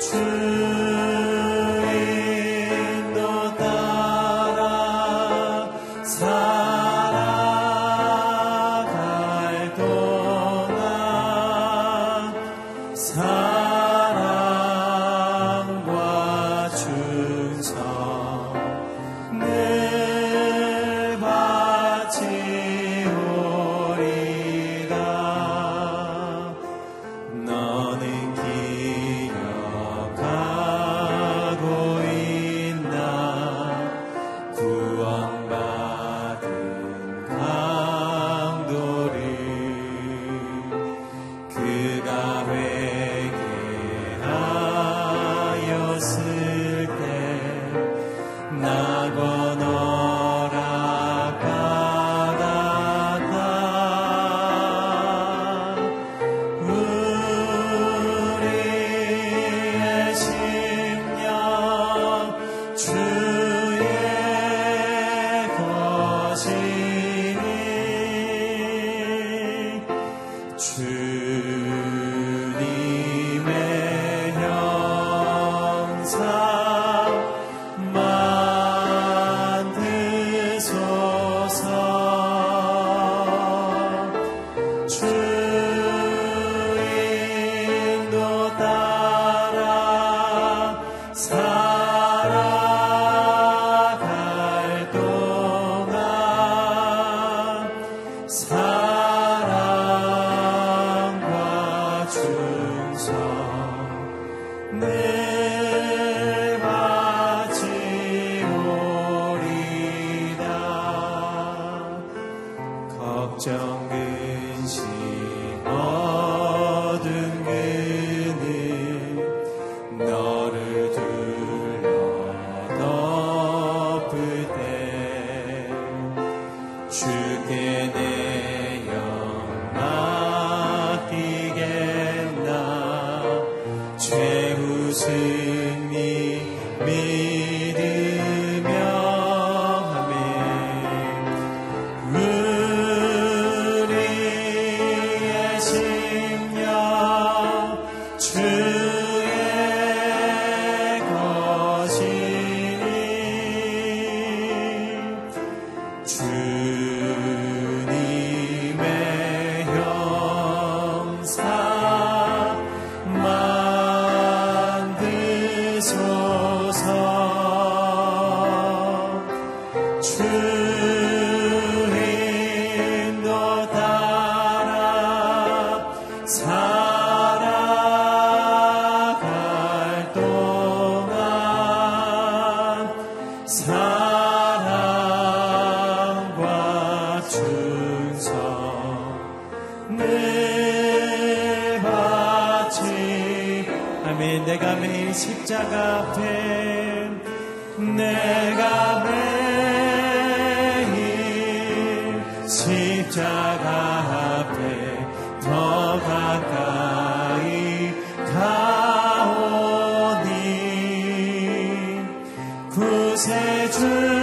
주 주 구세주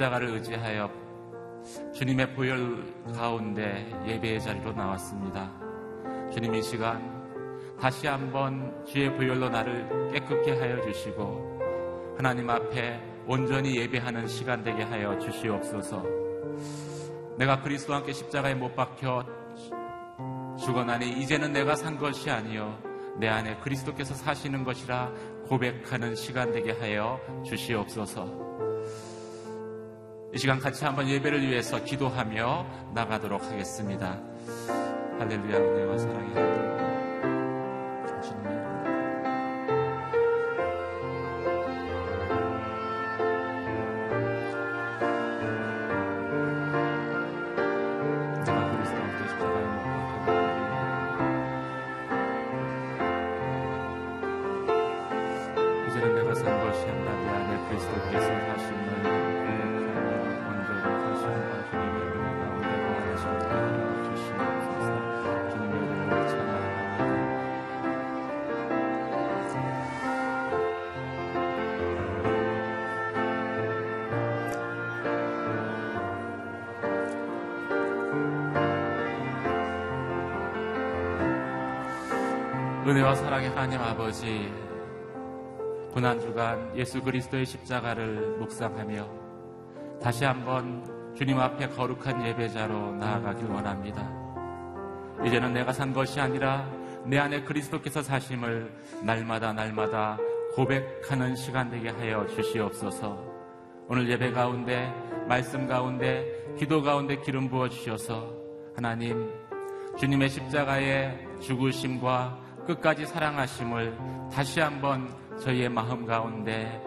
십자가를 의지하여 주님의 보혈 가운데 예배의 자리로 나왔습니다. 주님 이 시간 다시 한번 주의 보혈로 나를 깨끗게 하여 주시고 하나님 앞에 온전히 예배하는 시간 되게 하여 주시옵소서. 내가 그리스도와 함께 십자가에 못 박혀 죽어나니 이제는 내가 산 것이 아니요 내 안에 그리스도께서 사시는 것이라 고백하는 시간 되게 하여 주시옵소서. 이 시간 같이 한번 예배를 위해서 기도하며 나가도록 하겠습니다. 할렐루야 은혜와 사랑이 은혜와 사랑의 하나님 아버지, 고난주간 예수 그리스도의 십자가를 묵상하며 다시 한번 주님 앞에 거룩한 예배자로 나아가길 원합니다. 이제는 내가 산 것이 아니라 내 안에 그리스도께서 사심을 날마다 날마다 고백하는 시간 되게 하여 주시옵소서. 오늘 예배 가운데, 말씀 가운데, 기도 가운데 기름 부어 주셔서 하나님, 주님의 십자가의 죽으심과 끝까지 사랑하심을 다시 한번 저희의 마음 가운데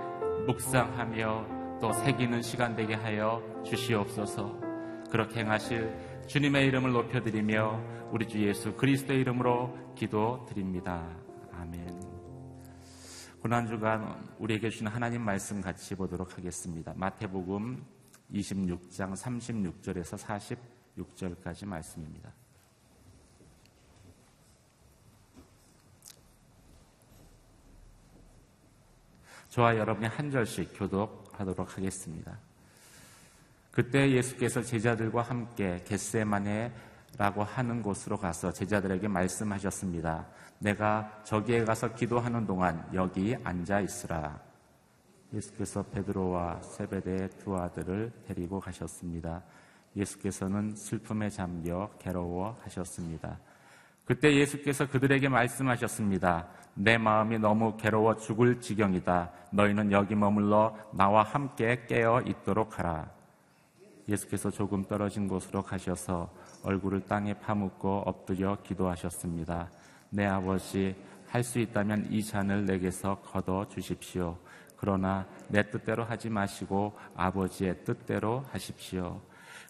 묵상하며 또 새기는 시간 되게 하여 주시옵소서. 그렇게 행하실 주님의 이름을 높여드리며 우리 주 예수 그리스도의 이름으로 기도드립니다. 아멘. 고난 주간 우리에게 주신 하나님 말씀 같이 보도록 하겠습니다. 마태복음 26장 36절에서 46절까지 말씀입니다. 저와 여러분이 한 절씩 교독하도록 하겠습니다. 그때 예수께서 제자들과 함께 겟세마네라고 하는 곳으로 가서 제자들에게 말씀하셨습니다. 내가 저기에 가서 기도하는 동안 여기 앉아 있으라. 예수께서 베드로와 세베대의 두 아들을 데리고 가셨습니다. 예수께서는 슬픔에 잠겨 괴로워하셨습니다. 그때 예수께서 그들에게 말씀하셨습니다. 내 마음이 너무 괴로워 죽을 지경이다. 너희는 여기 머물러 나와 함께 깨어 있도록 하라. 예수께서 조금 떨어진 곳으로 가셔서 얼굴을 땅에 파묻고 엎드려 기도하셨습니다. 내 아버지, 할 수 있다면 이 잔을 내게서 걷어 주십시오. 그러나 내 뜻대로 하지 마시고 아버지의 뜻대로 하십시오.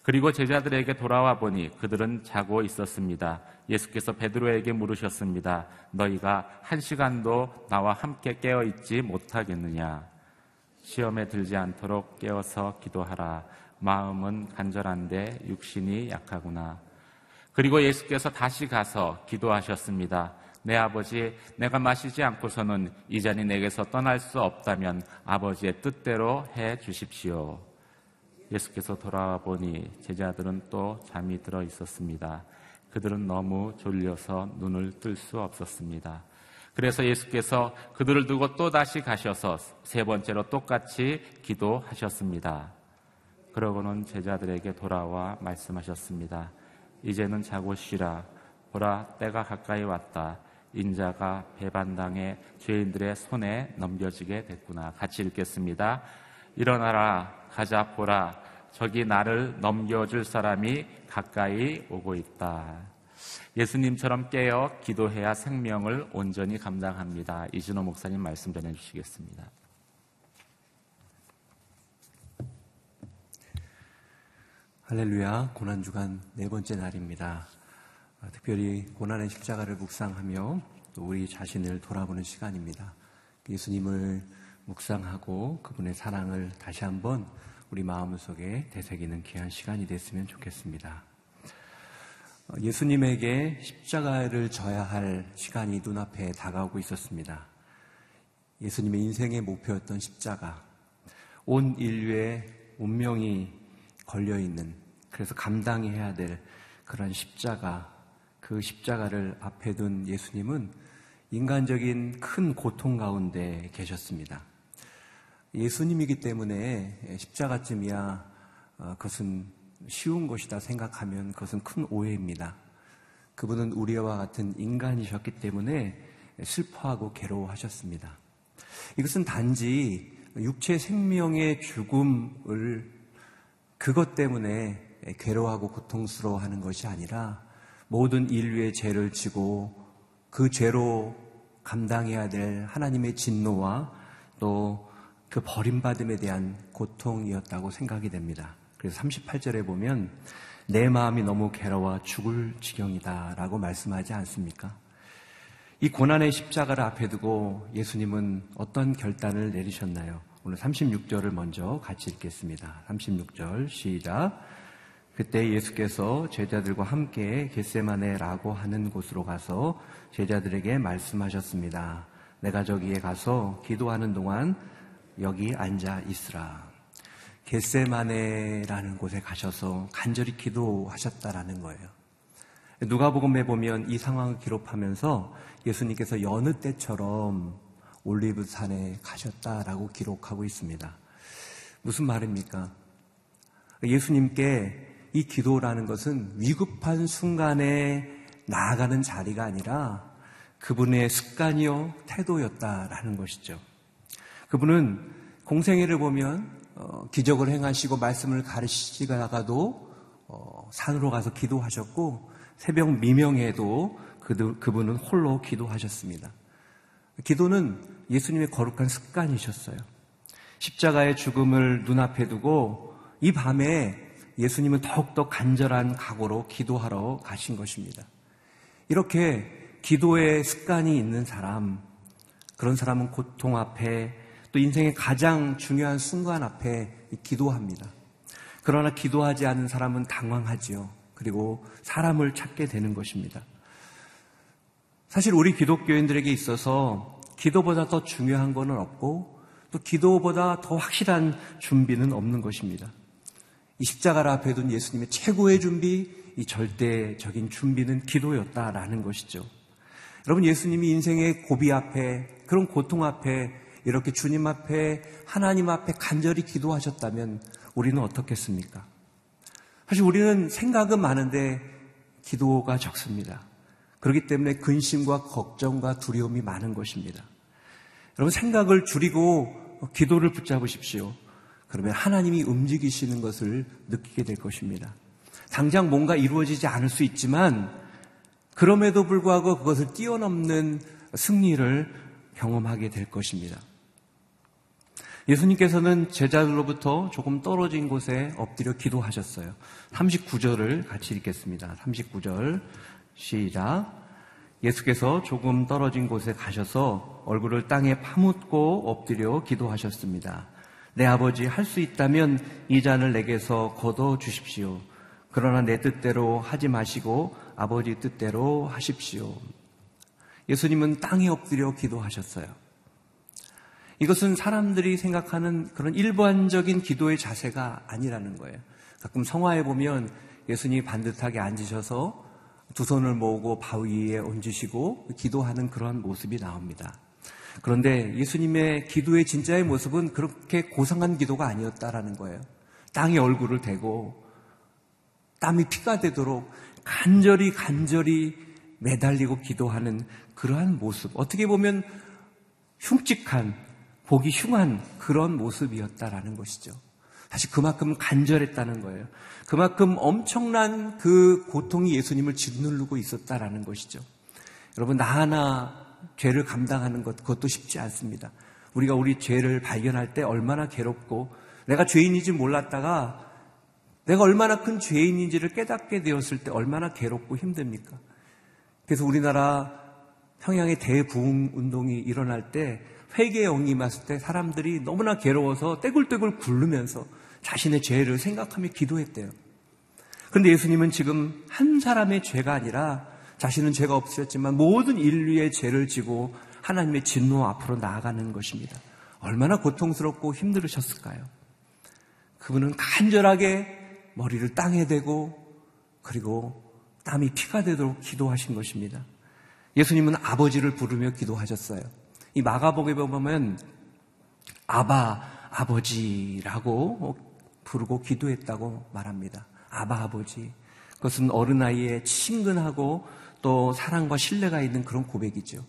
그리고 제자들에게 돌아와 보니 그들은 자고 있었습니다. 예수께서 베드로에게 물으셨습니다. 너희가 한 시간도 나와 함께 깨어 있지 못하겠느냐? 시험에 들지 않도록 깨어서 기도하라. 마음은 간절한데 육신이 약하구나. 그리고 예수께서 다시 가서 기도하셨습니다. 내 아버지, 내가 마시지 않고서는 이 잔이 내게서 떠날 수 없다면 아버지의 뜻대로 해 주십시오. 예수께서 돌아와 보니 제자들은 또 잠이 들어 있었습니다. 그들은 너무 졸려서 눈을 뜰 수 없었습니다. 그래서 예수께서 그들을 두고 또 다시 가셔서 세 번째로 똑같이 기도하셨습니다. 그러고는 제자들에게 돌아와 말씀하셨습니다. 이제는 자고 쉬라. 보라, 때가 가까이 왔다. 인자가 배반당해 죄인들의 손에 넘겨지게 됐구나. 같이 읽겠습니다. 일어나라, 가자, 보라. 저기 나를 넘겨줄 사람이 가까이 오고 있다. 예수님처럼 깨어 기도해야 생명을 온전히 감당합니다. 이진호 목사님 말씀 전해주시겠습니다. 할렐루야, 고난주간 네 번째 날입니다. 아, 특별히 고난의 십자가를 묵상하며 우리 자신을 돌아보는 시간입니다. 예수님을 묵상하고 그분의 사랑을 다시 한번 우리 마음속에 되새기는 귀한 시간이 됐으면 좋겠습니다. 어, 예수님에게 십자가를 져야 할 시간이 눈앞에 다가오고 있었습니다. 예수님의 인생의 목표였던 십자가, 온 인류의 운명이 걸려 있는 그래서 감당해야 될 그런 십자가, 그 십자가를 앞에 둔 예수님은 인간적인 큰 고통 가운데 계셨습니다. 예수님이기 때문에 십자가쯤이야 어, 그것은 쉬운 것이다 생각하면 그것은 큰 오해입니다. 그분은 우리와 같은 인간이셨기 때문에 슬퍼하고 괴로워하셨습니다. 이것은 단지 육체 생명의 죽음을 그것 때문에 괴로워하고 고통스러워하는 것이 아니라 모든 인류의 죄를 지고 그 죄로 감당해야 될 하나님의 진노와 또 그 버림받음에 대한 고통이었다고 생각이 됩니다. 그래서 38절에 보면 내 마음이 너무 괴로워 죽을 지경이다 라고 말씀하지 않습니까? 이 고난의 십자가를 앞에 두고 예수님은 어떤 결단을 내리셨나요? 오늘 36절을 먼저 같이 읽겠습니다. 36절 시작. 그때 예수께서 제자들과 함께 겟세마네라고 하는 곳으로 가서 제자들에게 말씀하셨습니다. 내가 저기에 가서 기도하는 동안 여기 앉아 있으라. 겟세마네라는 곳에 가셔서 간절히 기도하셨다라는 거예요. 누가복음에 보면 이 상황을 기록하면서 예수님께서 여느 때처럼 올리브 산에 가셨다라고 기록하고 있습니다. 무슨 말입니까? 예수님께 이 기도라는 것은 위급한 순간에 나아가는 자리가 아니라 그분의 습관이요 태도였다라는 것이죠. 그분은 공생애를 보면 어, 기적을 행하시고 말씀을 가르치시다가도 어, 산으로 가서 기도하셨고 새벽 미명에도 그, 그분은 홀로 기도하셨습니다. 기도는 예수님의 거룩한 습관이셨어요. 십자가의 죽음을 눈앞에 두고 이 밤에 예수님은 더욱더 간절한 각오로 기도하러 가신 것입니다. 이렇게 기도의 습관이 있는 사람, 그런 사람은 고통 앞에 또 인생의 가장 중요한 순간 앞에 기도합니다. 그러나 기도하지 않은 사람은 당황하지요. 그리고 사람을 찾게 되는 것입니다. 사실 우리 기독교인들에게 있어서 기도보다 더 중요한 것은 없고 또 기도보다 더 확실한 준비는 없는 것입니다. 이 십자가를 앞에 둔 예수님의 최고의 준비, 이 절대적인 준비는 기도였다라는 것이죠. 여러분, 예수님이 인생의 고비 앞에, 그런 고통 앞에, 이렇게 주님 앞에, 하나님 앞에 간절히 기도하셨다면 우리는 어떻겠습니까? 사실 우리는 생각은 많은데 기도가 적습니다. 그렇기 때문에 근심과 걱정과 두려움이 많은 것입니다. 여러분, 생각을 줄이고 기도를 붙잡으십시오. 그러면 하나님이 움직이시는 것을 느끼게 될 것입니다. 당장 뭔가 이루어지지 않을 수 있지만 그럼에도 불구하고 그것을 뛰어넘는 승리를 경험하게 될 것입니다. 예수님께서는 제자들로부터 조금 떨어진 곳에 엎드려 기도하셨어요. 39절을 같이 읽겠습니다. 39절 시작. 예수께서 조금 떨어진 곳에 가셔서 얼굴을 땅에 파묻고 엎드려 기도하셨습니다. 내 아버지 할 수 있다면 이 잔을 내게서 거둬 주십시오. 그러나 내 뜻대로 하지 마시고 아버지 뜻대로 하십시오. 예수님은 땅에 엎드려 기도하셨어요. 이것은 사람들이 생각하는 그런 일반적인 기도의 자세가 아니라는 거예요. 가끔 성화에 보면 예수님이 반듯하게 앉으셔서 두 손을 모으고 바위에 얹으시고 기도하는 그러한 모습이 나옵니다. 그런데 예수님의 기도의 진짜의 모습은 그렇게 고상한 기도가 아니었다라는 거예요. 땅에 얼굴을 대고 땀이 피가 되도록 간절히 간절히 매달리고 기도하는 그러한 모습. 어떻게 보면 흉측한, 보기 흉한 그런 모습이었다라는 것이죠. 사실 그만큼 간절했다는 거예요. 그만큼 엄청난 그 고통이 예수님을 짓누르고 있었다라는 것이죠. 여러분, 나 하나 죄를 감당하는 것, 그것도 쉽지 않습니다. 우리가 우리 죄를 발견할 때 얼마나 괴롭고 내가 죄인인지 몰랐다가 내가 얼마나 큰 죄인인지를 깨닫게 되었을 때 얼마나 괴롭고 힘듭니까? 그래서 우리나라 평양의 대부흥 운동이 일어날 때 회개의 영이 임했을 때 사람들이 너무나 괴로워서 떼굴떼굴 굴르면서 자신의 죄를 생각하며 기도했대요. 그런데 예수님은 지금 한 사람의 죄가 아니라 자신은 죄가 없으셨지만 모든 인류의 죄를 지고 하나님의 진노 앞으로 나아가는 것입니다. 얼마나 고통스럽고 힘들으셨을까요? 그분은 간절하게 머리를 땅에 대고 그리고 땀이 피가 되도록 기도하신 것입니다. 예수님은 아버지를 부르며 기도하셨어요. 이 마가복에 보면 아바 아버지라고 부르고 기도했다고 말합니다. 아바 아버지. 그것은 어른아이의 친근하고 또 사랑과 신뢰가 있는 그런 고백이죠.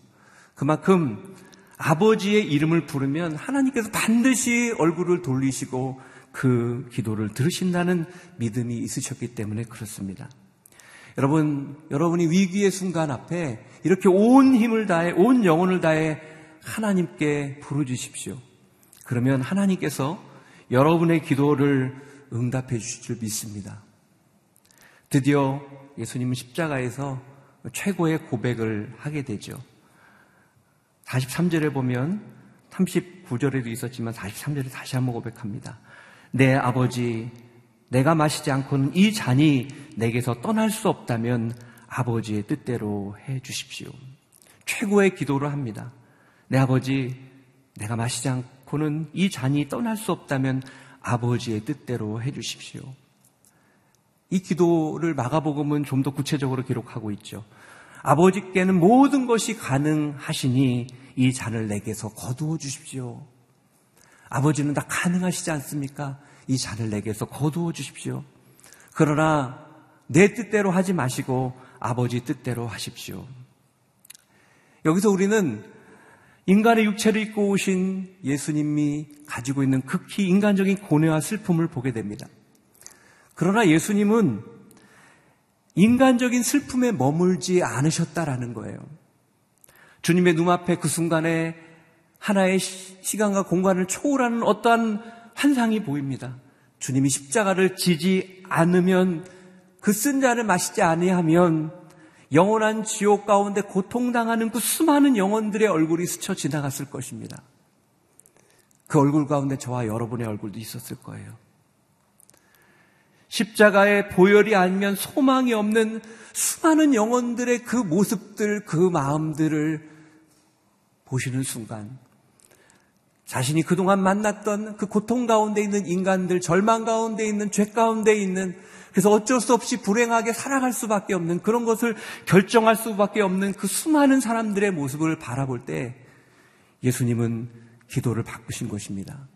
그만큼 아버지의 이름을 부르면 하나님께서 반드시 얼굴을 돌리시고 그 기도를 들으신다는 믿음이 있으셨기 때문에 그렇습니다. 여러분, 여러분이 위기의 순간 앞에 이렇게 온 힘을 다해, 온 영혼을 다해 하나님께 부르주십시오. 그러면 하나님께서 여러분의 기도를 응답해 주실 줄 믿습니다. 드디어 예수님은 십자가에서 최고의 고백을 하게 되죠. 43절에 보면 39절에도 있었지만 43절에 다시 한번 고백합니다. 내 아버지, 내가 마시지 않고는 이 잔이 내게서 떠날 수 없다면 아버지의 뜻대로 해 주십시오. 최고의 기도를 합니다. 내 아버지, 내가 마시지 않고는 이 잔이 떠날 수 없다면 아버지의 뜻대로 해 주십시오. 이 기도를 마가복음은 좀 더 구체적으로 기록하고 있죠. 아버지께는 모든 것이 가능하시니 이 잔을 내게서 거두어 주십시오. 아버지는 다 가능하시지 않습니까? 이 잔을 내게서 거두어 주십시오. 그러나 내 뜻대로 하지 마시고 아버지 뜻대로 하십시오. 여기서 우리는 인간의 육체를 입고 오신 예수님이 가지고 있는 극히 인간적인 고뇌와 슬픔을 보게 됩니다. 그러나 예수님은 인간적인 슬픔에 머물지 않으셨다라는 거예요. 주님의 눈앞에 그 순간에 하나의 시간과 공간을 초월하는 어떠한 환상이 보입니다. 주님이 십자가를 지지 않으면 그쓴 잔을 마시지 아니하면 영원한 지옥 가운데 고통당하는 그 수많은 영혼들의 얼굴이 스쳐 지나갔을 것입니다. 그 얼굴 가운데 저와 여러분의 얼굴도 있었을 거예요. 십자가의 보혈이 아니면 소망이 없는 수많은 영혼들의 그 모습들, 그 마음들을 보시는 순간 자신이 그동안 만났던 그 고통 가운데 있는 인간들, 절망 가운데 있는 죄 가운데 있는 그래서 어쩔 수 없이 불행하게 살아갈 수밖에 없는 그런 것을 결정할 수밖에 없는 그 수많은 사람들의 모습을 바라볼 때 예수님은 기도를 바꾸신 것입니다.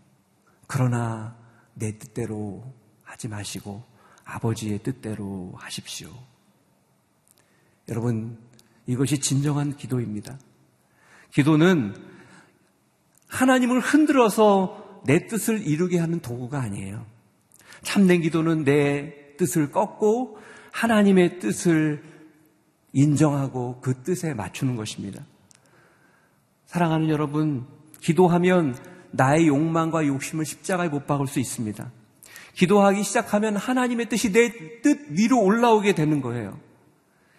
그러나 내 뜻대로 하지 마시고 아버지의 뜻대로 하십시오. 여러분, 이것이 진정한 기도입니다. 기도는 하나님을 흔들어서 내 뜻을 이루게 하는 도구가 아니에요. 참된 기도는 내 뜻을 꺾고 하나님의 뜻을 인정하고 그 뜻에 맞추는 것입니다. 사랑하는 여러분, 기도하면 나의 욕망과 욕심을 십자가에 못 박을 수 있습니다. 기도하기 시작하면 하나님의 뜻이 내 뜻 위로 올라오게 되는 거예요.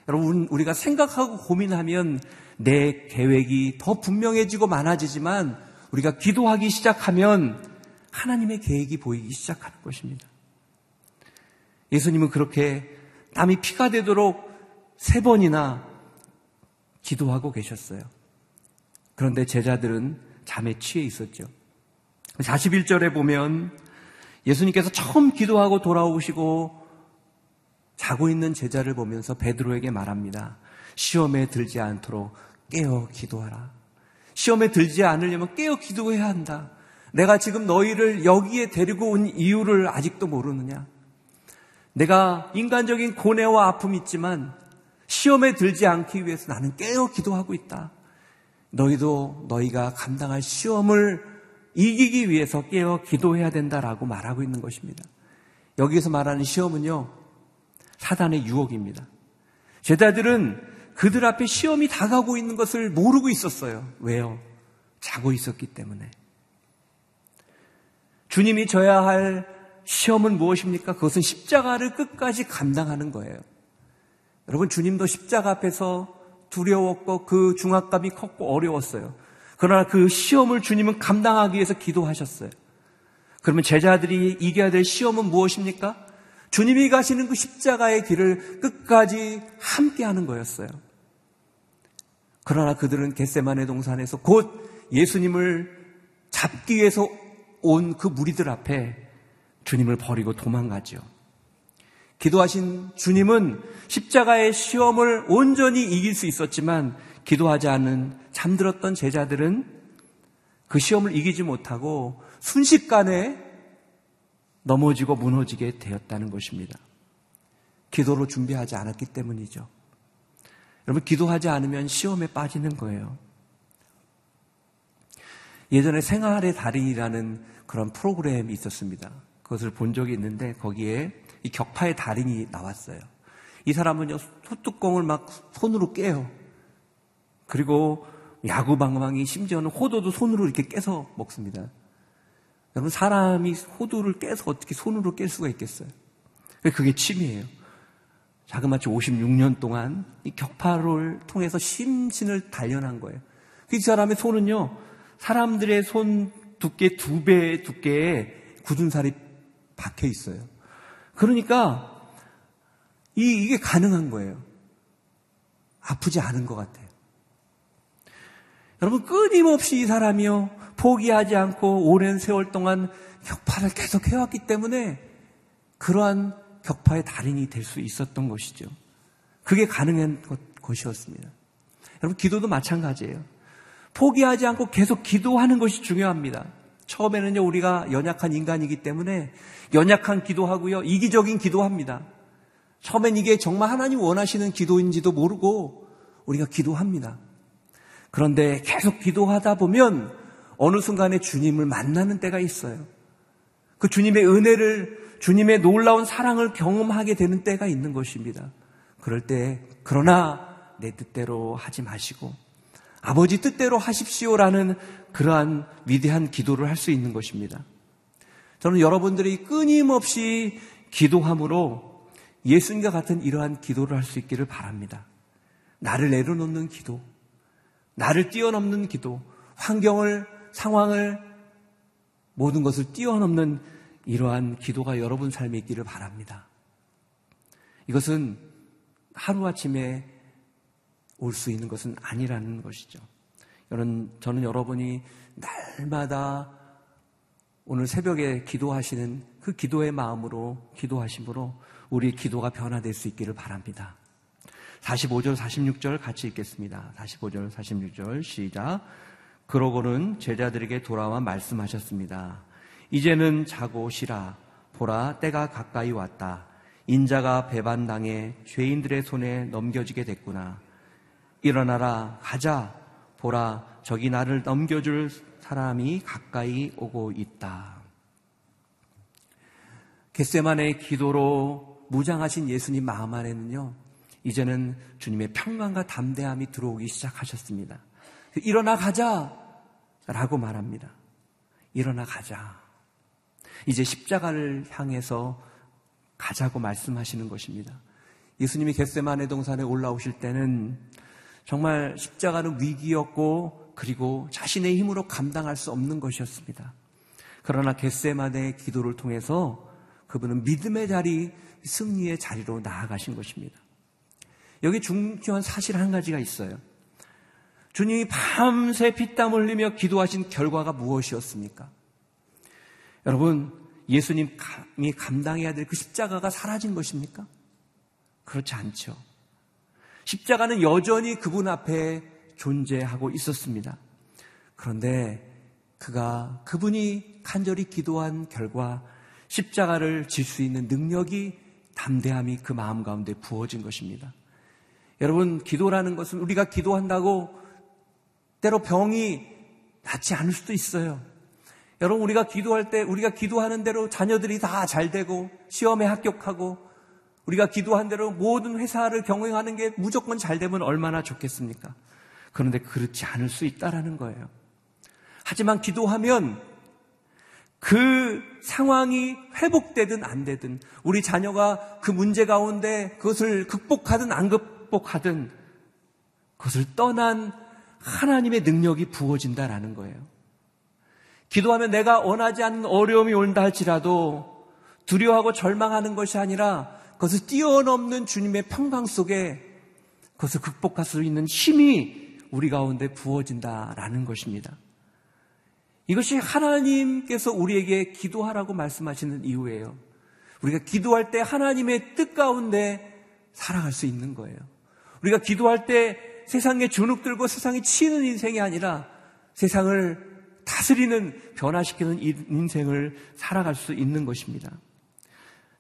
여러분, 우리가 생각하고 고민하면 내 계획이 더 분명해지고 많아지지만 우리가 기도하기 시작하면 하나님의 계획이 보이기 시작하는 것입니다. 예수님은 그렇게 땀이 피가 되도록 세 번이나 기도하고 계셨어요. 그런데 제자들은 잠에 취해 있었죠. 41절에 보면 예수님께서 처음 기도하고 돌아오시고 자고 있는 제자를 보면서 베드로에게 말합니다. 시험에 들지 않도록 깨어 기도하라. 시험에 들지 않으려면 깨어 기도해야 한다. 내가 지금 너희를 여기에 데리고 온 이유를 아직도 모르느냐? 내가 인간적인 고뇌와 아픔이 있지만 시험에 들지 않기 위해서 나는 깨어 기도하고 있다. 너희도 너희가 감당할 시험을 이기기 위해서 깨어 기도해야 된다라고 말하고 있는 것입니다. 여기에서 말하는 시험은요, 사단의 유혹입니다. 제자들은 그들 앞에 시험이 다가오고 있는 것을 모르고 있었어요. 왜요? 자고 있었기 때문에. 주님이 져야 할 시험은 무엇입니까? 그것은 십자가를 끝까지 감당하는 거예요. 여러분, 주님도 십자가 앞에서 두려웠고 그 중압감이 컸고 어려웠어요. 그러나 그 시험을 주님은 감당하기 위해서 기도하셨어요. 그러면 제자들이 이겨야 될 시험은 무엇입니까? 주님이 가시는 그 십자가의 길을 끝까지 함께 하는 거였어요. 그러나 그들은 겟세만의 동산에서 곧 예수님을 잡기 위해서 온 그 무리들 앞에 주님을 버리고 도망가죠. 기도하신 주님은 십자가의 시험을 온전히 이길 수 있었지만 기도하지 않은 잠들었던 제자들은 그 시험을 이기지 못하고 순식간에 넘어지고 무너지게 되었다는 것입니다. 기도로 준비하지 않았기 때문이죠. 여러분, 기도하지 않으면 시험에 빠지는 거예요. 예전에 생활의 달인이라는 그런 프로그램이 있었습니다. 그것을 본 적이 있는데 거기에 이 격파의 달인이 나왔어요. 이 사람은요, 소뚜껑을 막 손으로 깨요. 그리고 야구 방망이 심지어는 호도도 손으로 이렇게 깨서 먹습니다. 여러분, 사람이 호두를 깨서 어떻게 손으로 깰 수가 있겠어요? 그게 취미예요. 자그마치 56년 동안 이 격파를 통해서 심신을 단련한 거예요. 그 사람의 손은요, 사람들의 손 두께 두 배 두께의 굳은 살이 박혀 있어요. 그러니까 이, 이게 가능한 거예요. 아프지 않은 것 같아요. 여러분 끊임없이 이 사람이요 포기하지 않고 오랜 세월 동안 격파를 계속 해왔기 때문에 그러한 격파의 달인이 될 수 있었던 것이죠. 그게 가능한 것, 것이었습니다. 여러분 기도도 마찬가지예요. 포기하지 않고 계속 기도하는 것이 중요합니다. 처음에는요, 우리가 연약한 인간이기 때문에 연약한 기도하고요, 이기적인 기도합니다. 처음엔 이게 정말 하나님 원하시는 기도인지도 모르고 우리가 기도합니다. 그런데 계속 기도하다 보면 어느 순간에 주님을 만나는 때가 있어요. 그 주님의 은혜를, 주님의 놀라운 사랑을 경험하게 되는 때가 있는 것입니다. 그럴 때, 그러나 내 뜻대로 하지 마시고 아버지 뜻대로 하십시오라는 그러한 위대한 기도를 할 수 있는 것입니다. 저는 여러분들이 끊임없이 기도함으로 예수님과 같은 이러한 기도를 할 수 있기를 바랍니다. 나를 내려놓는 기도, 나를 뛰어넘는 기도, 환경을, 상황을, 모든 것을 뛰어넘는 이러한 기도가 여러분 삶에 있기를 바랍니다. 이것은 하루아침에 올 수 있는 것은 아니라는 것이죠. 여러분, 저는 여러분이 날마다 오늘 새벽에 기도하시는 그 기도의 마음으로 기도하심으로 우리 기도가 변화될 수 있기를 바랍니다. 45절, 46절 같이 읽겠습니다. 45절, 46절 시작. 그러고는 제자들에게 돌아와 말씀하셨습니다. 이제는 자고 쉬라. 보라, 때가 가까이 왔다. 인자가 배반당해 죄인들의 손에 넘겨지게 됐구나. 일어나라 가자 보라 저기 나를 넘겨줄 사람이 가까이 오고 있다. 겟세만의 기도로 무장하신 예수님 마음 안에는요. 이제는 주님의 평강과 담대함이 들어오기 시작하셨습니다. 일어나 가자 라고 말합니다. 일어나 가자. 이제 십자가를 향해서 가자고 말씀하시는 것입니다. 예수님이 겟세만의 동산에 올라오실 때는 정말 십자가는 위기였고 그리고 자신의 힘으로 감당할 수 없는 것이었습니다. 그러나 겟세만의 기도를 통해서 그분은 믿음의 자리, 승리의 자리로 나아가신 것입니다. 여기 중요한 사실 한 가지가 있어요. 주님이 밤새 피땀 흘리며 기도하신 결과가 무엇이었습니까? 여러분, 예수님이 감당해야 될 그 십자가가 사라진 것입니까? 그렇지 않죠. 십자가는 여전히 그분 앞에 존재하고 있었습니다. 그런데 그가 그분이 간절히 기도한 결과 십자가를 질 수 있는 능력이 담대함이 그 마음 가운데 부어진 것입니다. 여러분, 기도라는 것은 우리가 기도한다고 때로 병이 낫지 않을 수도 있어요. 여러분, 우리가 기도할 때, 우리가 기도하는 대로 자녀들이 다 잘 되고, 시험에 합격하고, 우리가 기도한 대로 모든 회사를 경영하는 게 무조건 잘 되면 얼마나 좋겠습니까? 그런데 그렇지 않을 수 있다라는 거예요. 하지만 기도하면 그 상황이 회복되든 안 되든 우리 자녀가 그 문제 가운데 그것을 극복하든 안 극복하든 그것을 떠난 하나님의 능력이 부어진다라는 거예요. 기도하면 내가 원하지 않는 어려움이 온다 할지라도 두려워하고 절망하는 것이 아니라 그것을 뛰어넘는 주님의 평강 속에 그것을 극복할 수 있는 힘이 우리 가운데 부어진다라는 것입니다. 이것이 하나님께서 우리에게 기도하라고 말씀하시는 이유예요. 우리가 기도할 때 하나님의 뜻 가운데 살아갈 수 있는 거예요. 우리가 기도할 때 세상에 주눅 들고 세상에 치이는 인생이 아니라 세상을 다스리는 변화시키는 인생을 살아갈 수 있는 것입니다.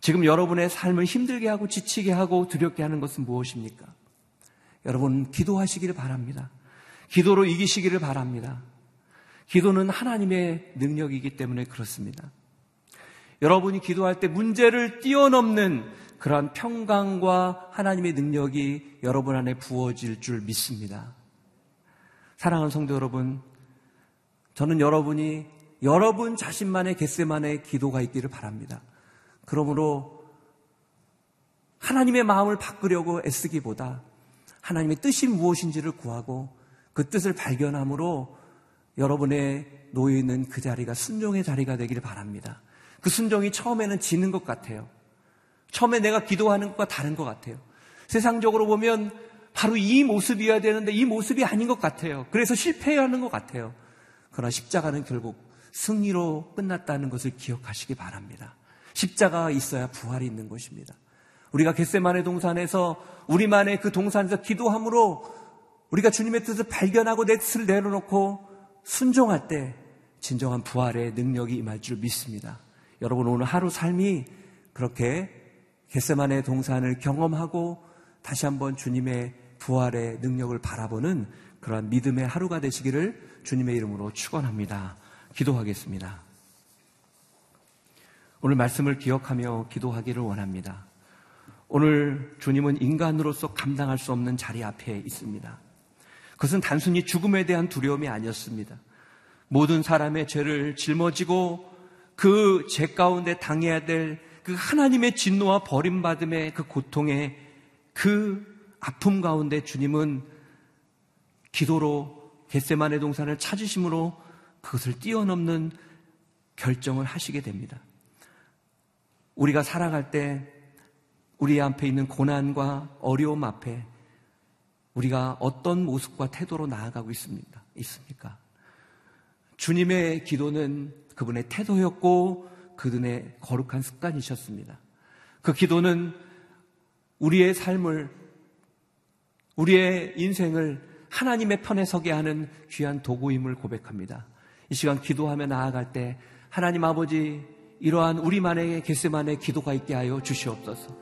지금 여러분의 삶을 힘들게 하고 지치게 하고 두렵게 하는 것은 무엇입니까? 여러분 기도하시기를 바랍니다. 기도로 이기시기를 바랍니다. 기도는 하나님의 능력이기 때문에 그렇습니다. 여러분이 기도할 때 문제를 뛰어넘는 그러한 평강과 하나님의 능력이 여러분 안에 부어질 줄 믿습니다. 사랑하는 성도 여러분, 저는 여러분이 여러분 자신만의 겟세만의 기도가 있기를 바랍니다. 그러므로 하나님의 마음을 바꾸려고 애쓰기보다 하나님의 뜻이 무엇인지를 구하고 그 뜻을 발견함으로 여러분의 놓여 있는 그 자리가 순종의 자리가 되기를 바랍니다. 그 순종이 처음에는 지는 것 같아요. 처음에 내가 기도하는 것과 다른 것 같아요. 세상적으로 보면 바로 이 모습이어야 되는데 이 모습이 아닌 것 같아요. 그래서 실패하는 것 같아요. 그러나 십자가는 결국 승리로 끝났다는 것을 기억하시기 바랍니다. 십자가가 있어야 부활이 있는 것입니다. 우리가 겟세만의 동산에서 우리만의 그 동산에서 기도함으로 우리가 주님의 뜻을 발견하고 내 뜻을 내려놓고 순종할 때 진정한 부활의 능력이 임할 줄 믿습니다. 여러분 오늘 하루 삶이 그렇게 겟세만의 동산을 경험하고 다시 한번 주님의 부활의 능력을 바라보는 그러한 믿음의 하루가 되시기를 주님의 이름으로 축원합니다. 기도하겠습니다. 오늘 말씀을 기억하며 기도하기를 원합니다. 오늘 주님은 인간으로서 감당할 수 없는 자리 앞에 있습니다. 그것은 단순히 죽음에 대한 두려움이 아니었습니다. 모든 사람의 죄를 짊어지고 그 죄 가운데 당해야 될 그 하나님의 진노와 버림받음의 그 고통의 그 아픔 가운데 주님은 기도로 겟세만의 동산을 찾으심으로 그것을 뛰어넘는 결정을 하시게 됩니다. 우리가 살아갈 때 우리 앞에 있는 고난과 어려움 앞에 우리가 어떤 모습과 태도로 나아가고 있습니까? 있습니까? 주님의 기도는 그분의 태도였고 그분의 거룩한 습관이셨습니다. 그 기도는 우리의 삶을 우리의 인생을 하나님의 편에 서게 하는 귀한 도구임을 고백합니다. 이 시간 기도하며 나아갈 때 하나님 아버지 이러한 우리만의 겟세만의 기도가 있게 하여 주시옵소서.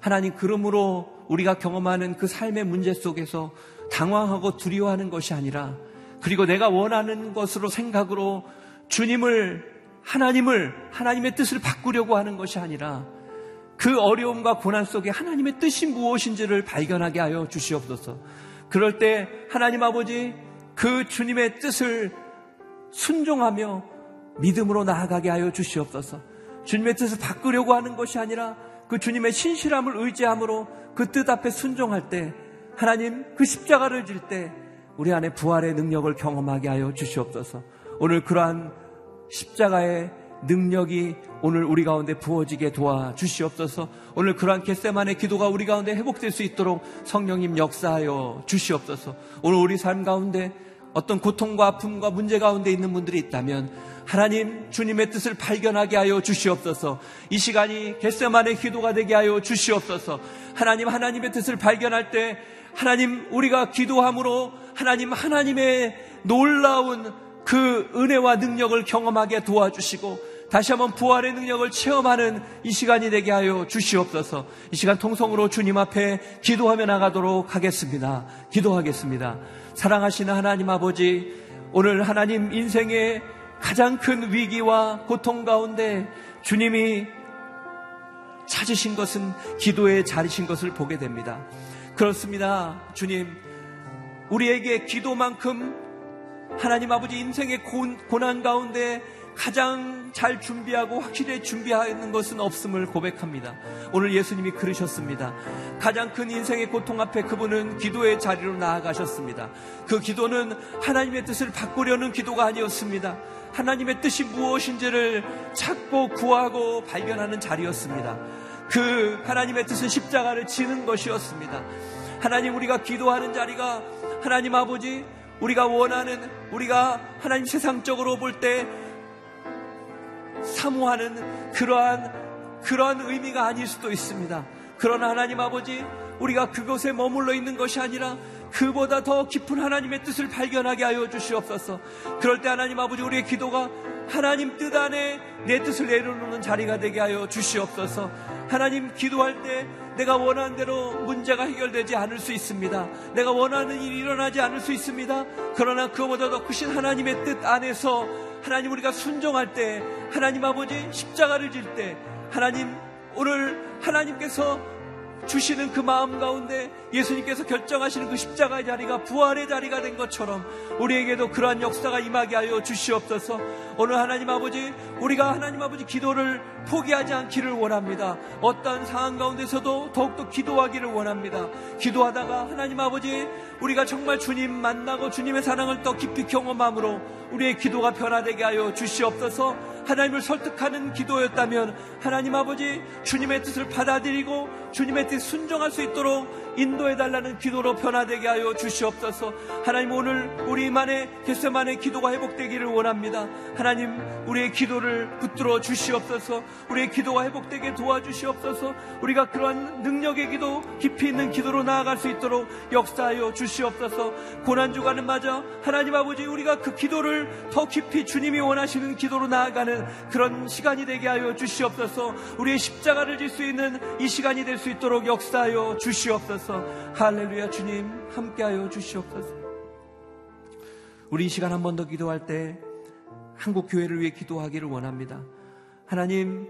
하나님 그러므로 우리가 경험하는 그 삶의 문제 속에서 당황하고 두려워하는 것이 아니라 그리고 내가 원하는 것으로 생각으로 주님을 하나님을 하나님의 뜻을 바꾸려고 하는 것이 아니라 그 어려움과 고난 속에 하나님의 뜻이 무엇인지를 발견하게 하여 주시옵소서. 그럴 때 하나님 아버지 그 주님의 뜻을 순종하며 믿음으로 나아가게 하여 주시옵소서. 주님의 뜻을 바꾸려고 하는 것이 아니라 그 주님의 신실함을 의지함으로 그 뜻 앞에 순종할 때 하나님 그 십자가를 질 때 우리 안에 부활의 능력을 경험하게 하여 주시옵소서. 오늘 그러한 십자가의 능력이 오늘 우리 가운데 부어지게 도와 주시옵소서. 오늘 그러한 겟세만의 기도가 우리 가운데 회복될 수 있도록 성령님 역사하여 주시옵소서. 오늘 우리 삶 가운데 어떤 고통과 아픔과 문제 가운데 있는 분들이 있다면 하나님 주님의 뜻을 발견하게 하여 주시옵소서. 이 시간이 겟세만의 기도가 되게 하여 주시옵소서. 하나님 하나님의 뜻을 발견할 때 하나님 우리가 기도함으로 하나님 하나님의 놀라운 그 은혜와 능력을 경험하게 도와주시고 다시 한번 부활의 능력을 체험하는 이 시간이 되게 하여 주시옵소서. 이 시간 통성으로 주님 앞에 기도하며 나가도록 하겠습니다. 기도하겠습니다. 사랑하시는 하나님 아버지, 오늘 하나님 인생의 가장 큰 위기와 고통 가운데 주님이 찾으신 것은 기도의 자리신 것을 보게 됩니다. 그렇습니다. 주님, 우리에게 기도만큼 하나님 아버지 인생의 고난 가운데 가장 잘 준비하고 확실히 준비하는 것은 없음을 고백합니다. 오늘 예수님이 그러셨습니다. 가장 큰 인생의 고통 앞에 그분은 기도의 자리로 나아가셨습니다. 그 기도는 하나님의 뜻을 바꾸려는 기도가 아니었습니다. 하나님의 뜻이 무엇인지를 찾고 구하고 발견하는 자리였습니다. 그 하나님의 뜻은 십자가를 지는 것이었습니다. 하나님 우리가 기도하는 자리가 하나님 아버지 우리가 원하는 우리가 하나님 세상적으로 볼 때 사모하는 그러한 그러한 의미가 아닐 수도 있습니다. 그러나 하나님 아버지 우리가 그곳에 머물러 있는 것이 아니라 그보다 더 깊은 하나님의 뜻을 발견하게 하여 주시옵소서. 그럴 때 하나님 아버지 우리의 기도가 하나님 뜻 안에 내 뜻을 내려놓는 자리가 되게 하여 주시옵소서. 하나님 기도할 때 내가 원하는 대로 문제가 해결되지 않을 수 있습니다. 내가 원하는 일이 일어나지 않을 수 있습니다. 그러나 그보다 더 크신 하나님의 뜻 안에서 하나님 우리가 순종할 때 하나님 아버지 십자가를 질 때 하나님 오늘 하나님께서 주시는 그 마음 가운데 예수님께서 결정하시는 그 십자가의 자리가 부활의 자리가 된 것처럼 우리에게도 그러한 역사가 임하게 하여 주시옵소서. 오늘 하나님 아버지 우리가 하나님 아버지 기도를 포기하지 않기를 원합니다. 어떠한 상황 가운데서도 더욱더 기도하기를 원합니다. 기도하다가 하나님 아버지 우리가 정말 주님 만나고 주님의 사랑을 더 깊이 경험함으로 우리의 기도가 변화되게 하여 주시옵소서. 하나님을 설득하는 기도였다면 하나님 아버지 주님의 뜻을 받아들이고 주님의 뜻 순종할 수 있도록 인도해 달라는 기도로 변화되게 하여 주시옵소서. 하나님 오늘 우리만의 개세만의 기도가 회복되기를 원합니다. 하나님 우리의 기도를 붙들어 주시옵소서. 우리의 기도가 회복되게 도와주시옵소서. 우리가 그러한 능력의 기도 깊이 있는 기도로 나아갈 수 있도록 역사하여 주시옵소서. 고난 주간은 맞아 하나님 아버지 우리가 그 기도를 더 깊이 주님이 원하시는 기도로 나아가는 그런 시간이 되게 하여 주시옵소서. 우리의 십자가를 질 수 있는 이 시간이 될 수 있도록 역사하여 주시옵소서. 할렐루야 주님 함께하여 주시옵소서. 우리 이 시간 한 번 더 기도할 때 한국 교회를 위해 기도하기를 원합니다. 하나님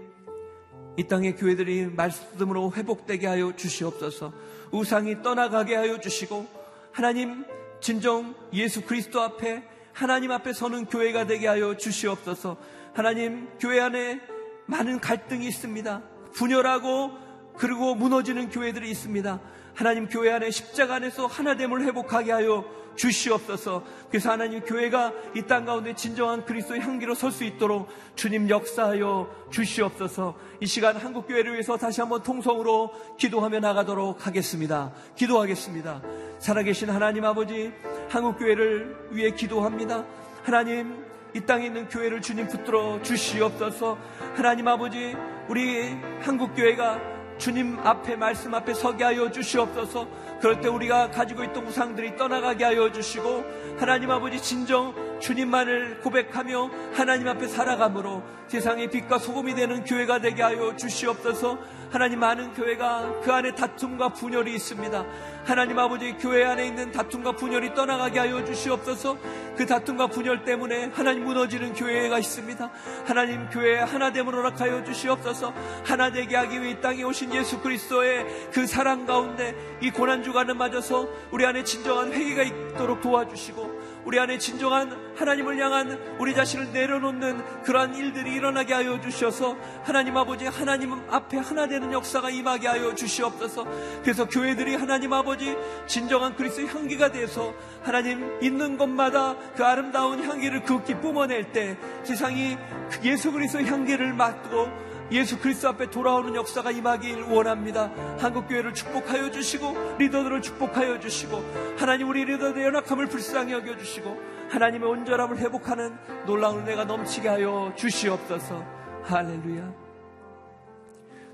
이 땅의 교회들이 말씀으로 회복되게 하여 주시옵소서. 우상이 떠나가게 하여 주시고 하나님 진정 예수 그리스도 앞에 하나님 앞에 서는 교회가 되게 하여 주시옵소서. 하나님 교회 안에 많은 갈등이 있습니다. 분열하고 그리고 무너지는 교회들이 있습니다. 하나님 교회 안에 십자가 안에서 하나됨을 회복하게 하여 주시옵소서. 그래서 하나님 교회가 이 땅 가운데 진정한 그리스도의 향기로 설 수 있도록 주님 역사하여 주시옵소서. 이 시간 한국 교회를 위해서 다시 한번 통성으로 기도하며 나가도록 하겠습니다. 기도하겠습니다. 살아계신 하나님 아버지 한국 교회를 위해 기도합니다. 하나님 이 땅에 있는 교회를 주님 붙들어 주시옵소서. 하나님 아버지 우리 한국 교회가 주님 앞에 말씀 앞에 서게 하여 주시옵소서. 그럴 때 우리가 가지고 있던 우상들이 떠나가게 하여 주시고 하나님 아버지 진정 주님만을 고백하며 하나님 앞에 살아감으로 세상의 빛과 소금이 되는 교회가 되게 하여 주시옵소서. 하나님 많은 교회가 그 안에 다툼과 분열이 있습니다. 하나님 아버지 교회 안에 있는 다툼과 분열이 떠나가게 하여 주시옵소서. 그 다툼과 분열 때문에 하나님 무너지는 교회가 있습니다. 하나님 교회 하나됨으로 허락하여 주시옵소서. 하나되게 하기 위해 이 땅에 오신 예수 그리스도의 그 사랑 가운데 이 고난 주간을 맞아서 우리 안에 진정한 회개가 있도록 도와주시고 우리 안에 진정한 하나님을 향한 우리 자신을 내려놓는 그러한 일들이 일어나게 하여 주셔서 하나님 아버지 하나님 앞에 하나 되는 역사가 임하게 하여 주시옵소서. 그래서 교회들이 하나님 아버지 진정한 그리스도의 향기가 돼서 하나님 있는 곳마다 그 아름다운 향기를 극히 뿜어낼 때 세상이 그 예수 그리스도의 향기를 맡고 예수 그리스도 앞에 돌아오는 역사가 임하길 원합니다. 한국 교회를 축복하여 주시고 리더들을 축복하여 주시고 하나님 우리 리더들의 연약함을 불쌍히 여겨 주시고 하나님의 온전함을 회복하는 놀라운 은혜가 넘치게 하여 주시옵소서. 할렐루야.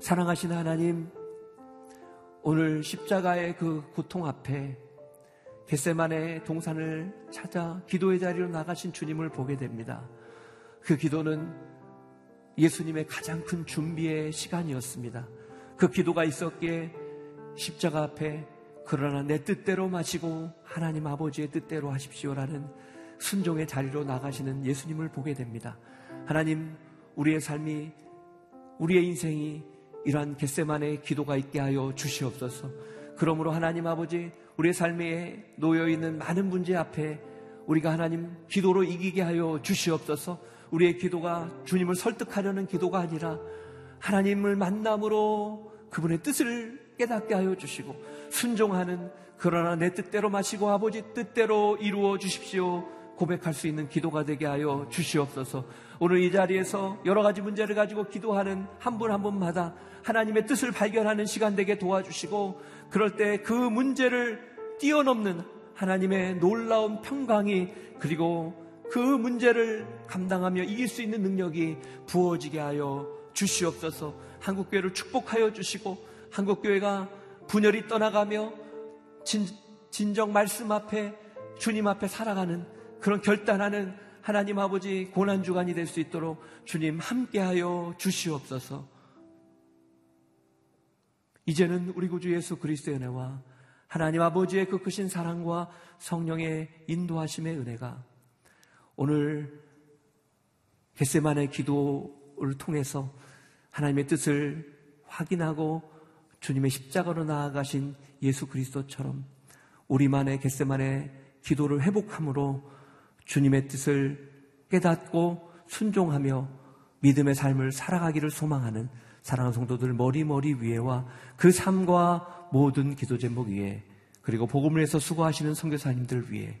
사랑하신 하나님, 오늘 십자가의 그 고통 앞에 겟세만의 동산을 찾아 기도의 자리로 나가신 주님을 보게 됩니다. 그 기도는 예수님의 가장 큰 준비의 시간이었습니다. 그 기도가 있었기에 십자가 앞에 그러나 내 뜻대로 마시고 하나님 아버지의 뜻대로 하십시오라는 순종의 자리로 나가시는 예수님을 보게 됩니다. 하나님, 우리의 삶이, 우리의 인생이 이러한 겟세만의 기도가 있게 하여 주시옵소서. 그러므로 하나님 아버지, 우리의 삶에 놓여 있는 많은 문제 앞에 우리가 하나님 기도로 이기게 하여 주시옵소서. 우리의 기도가 주님을 설득하려는 기도가 아니라 하나님을 만남으로 그분의 뜻을 깨닫게 하여 주시고 순종하는 그러나 내 뜻대로 마시고 아버지 뜻대로 이루어 주십시오. 고백할 수 있는 기도가 되게 하여 주시옵소서. 오늘 이 자리에서 여러 가지 문제를 가지고 기도하는 한 분한 분마다 하나님의 뜻을 발견하는 시간 되게 도와주시고 그럴 때 그 문제를 뛰어넘는 하나님의 놀라운 평강이 그리고 그 문제를 감당하며 이길 수 있는 능력이 부어지게 하여 주시옵소서. 한국교회를 축복하여 주시고 한국교회가 분열이 떠나가며 진, 진정 말씀 앞에 주님 앞에 살아가는 그런 결단하는 하나님 아버지 고난주간이 될 수 있도록 주님 함께하여 주시옵소서. 이제는 우리 구주 예수 그리스도의 은혜와 하나님 아버지의 그 크신 사랑과 성령의 인도하심의 은혜가 오늘 겟세만의 기도를 통해서 하나님의 뜻을 확인하고 주님의 십자가로 나아가신 예수 그리스도처럼 우리만의 겟세만의 기도를 회복함으로 주님의 뜻을 깨닫고 순종하며 믿음의 삶을 살아가기를 소망하는 사랑하는 성도들 머리머리 위에와 그 삶과 모든 기도 제목 위에 그리고 복음을 위해서 수고하시는 선교사님들 위해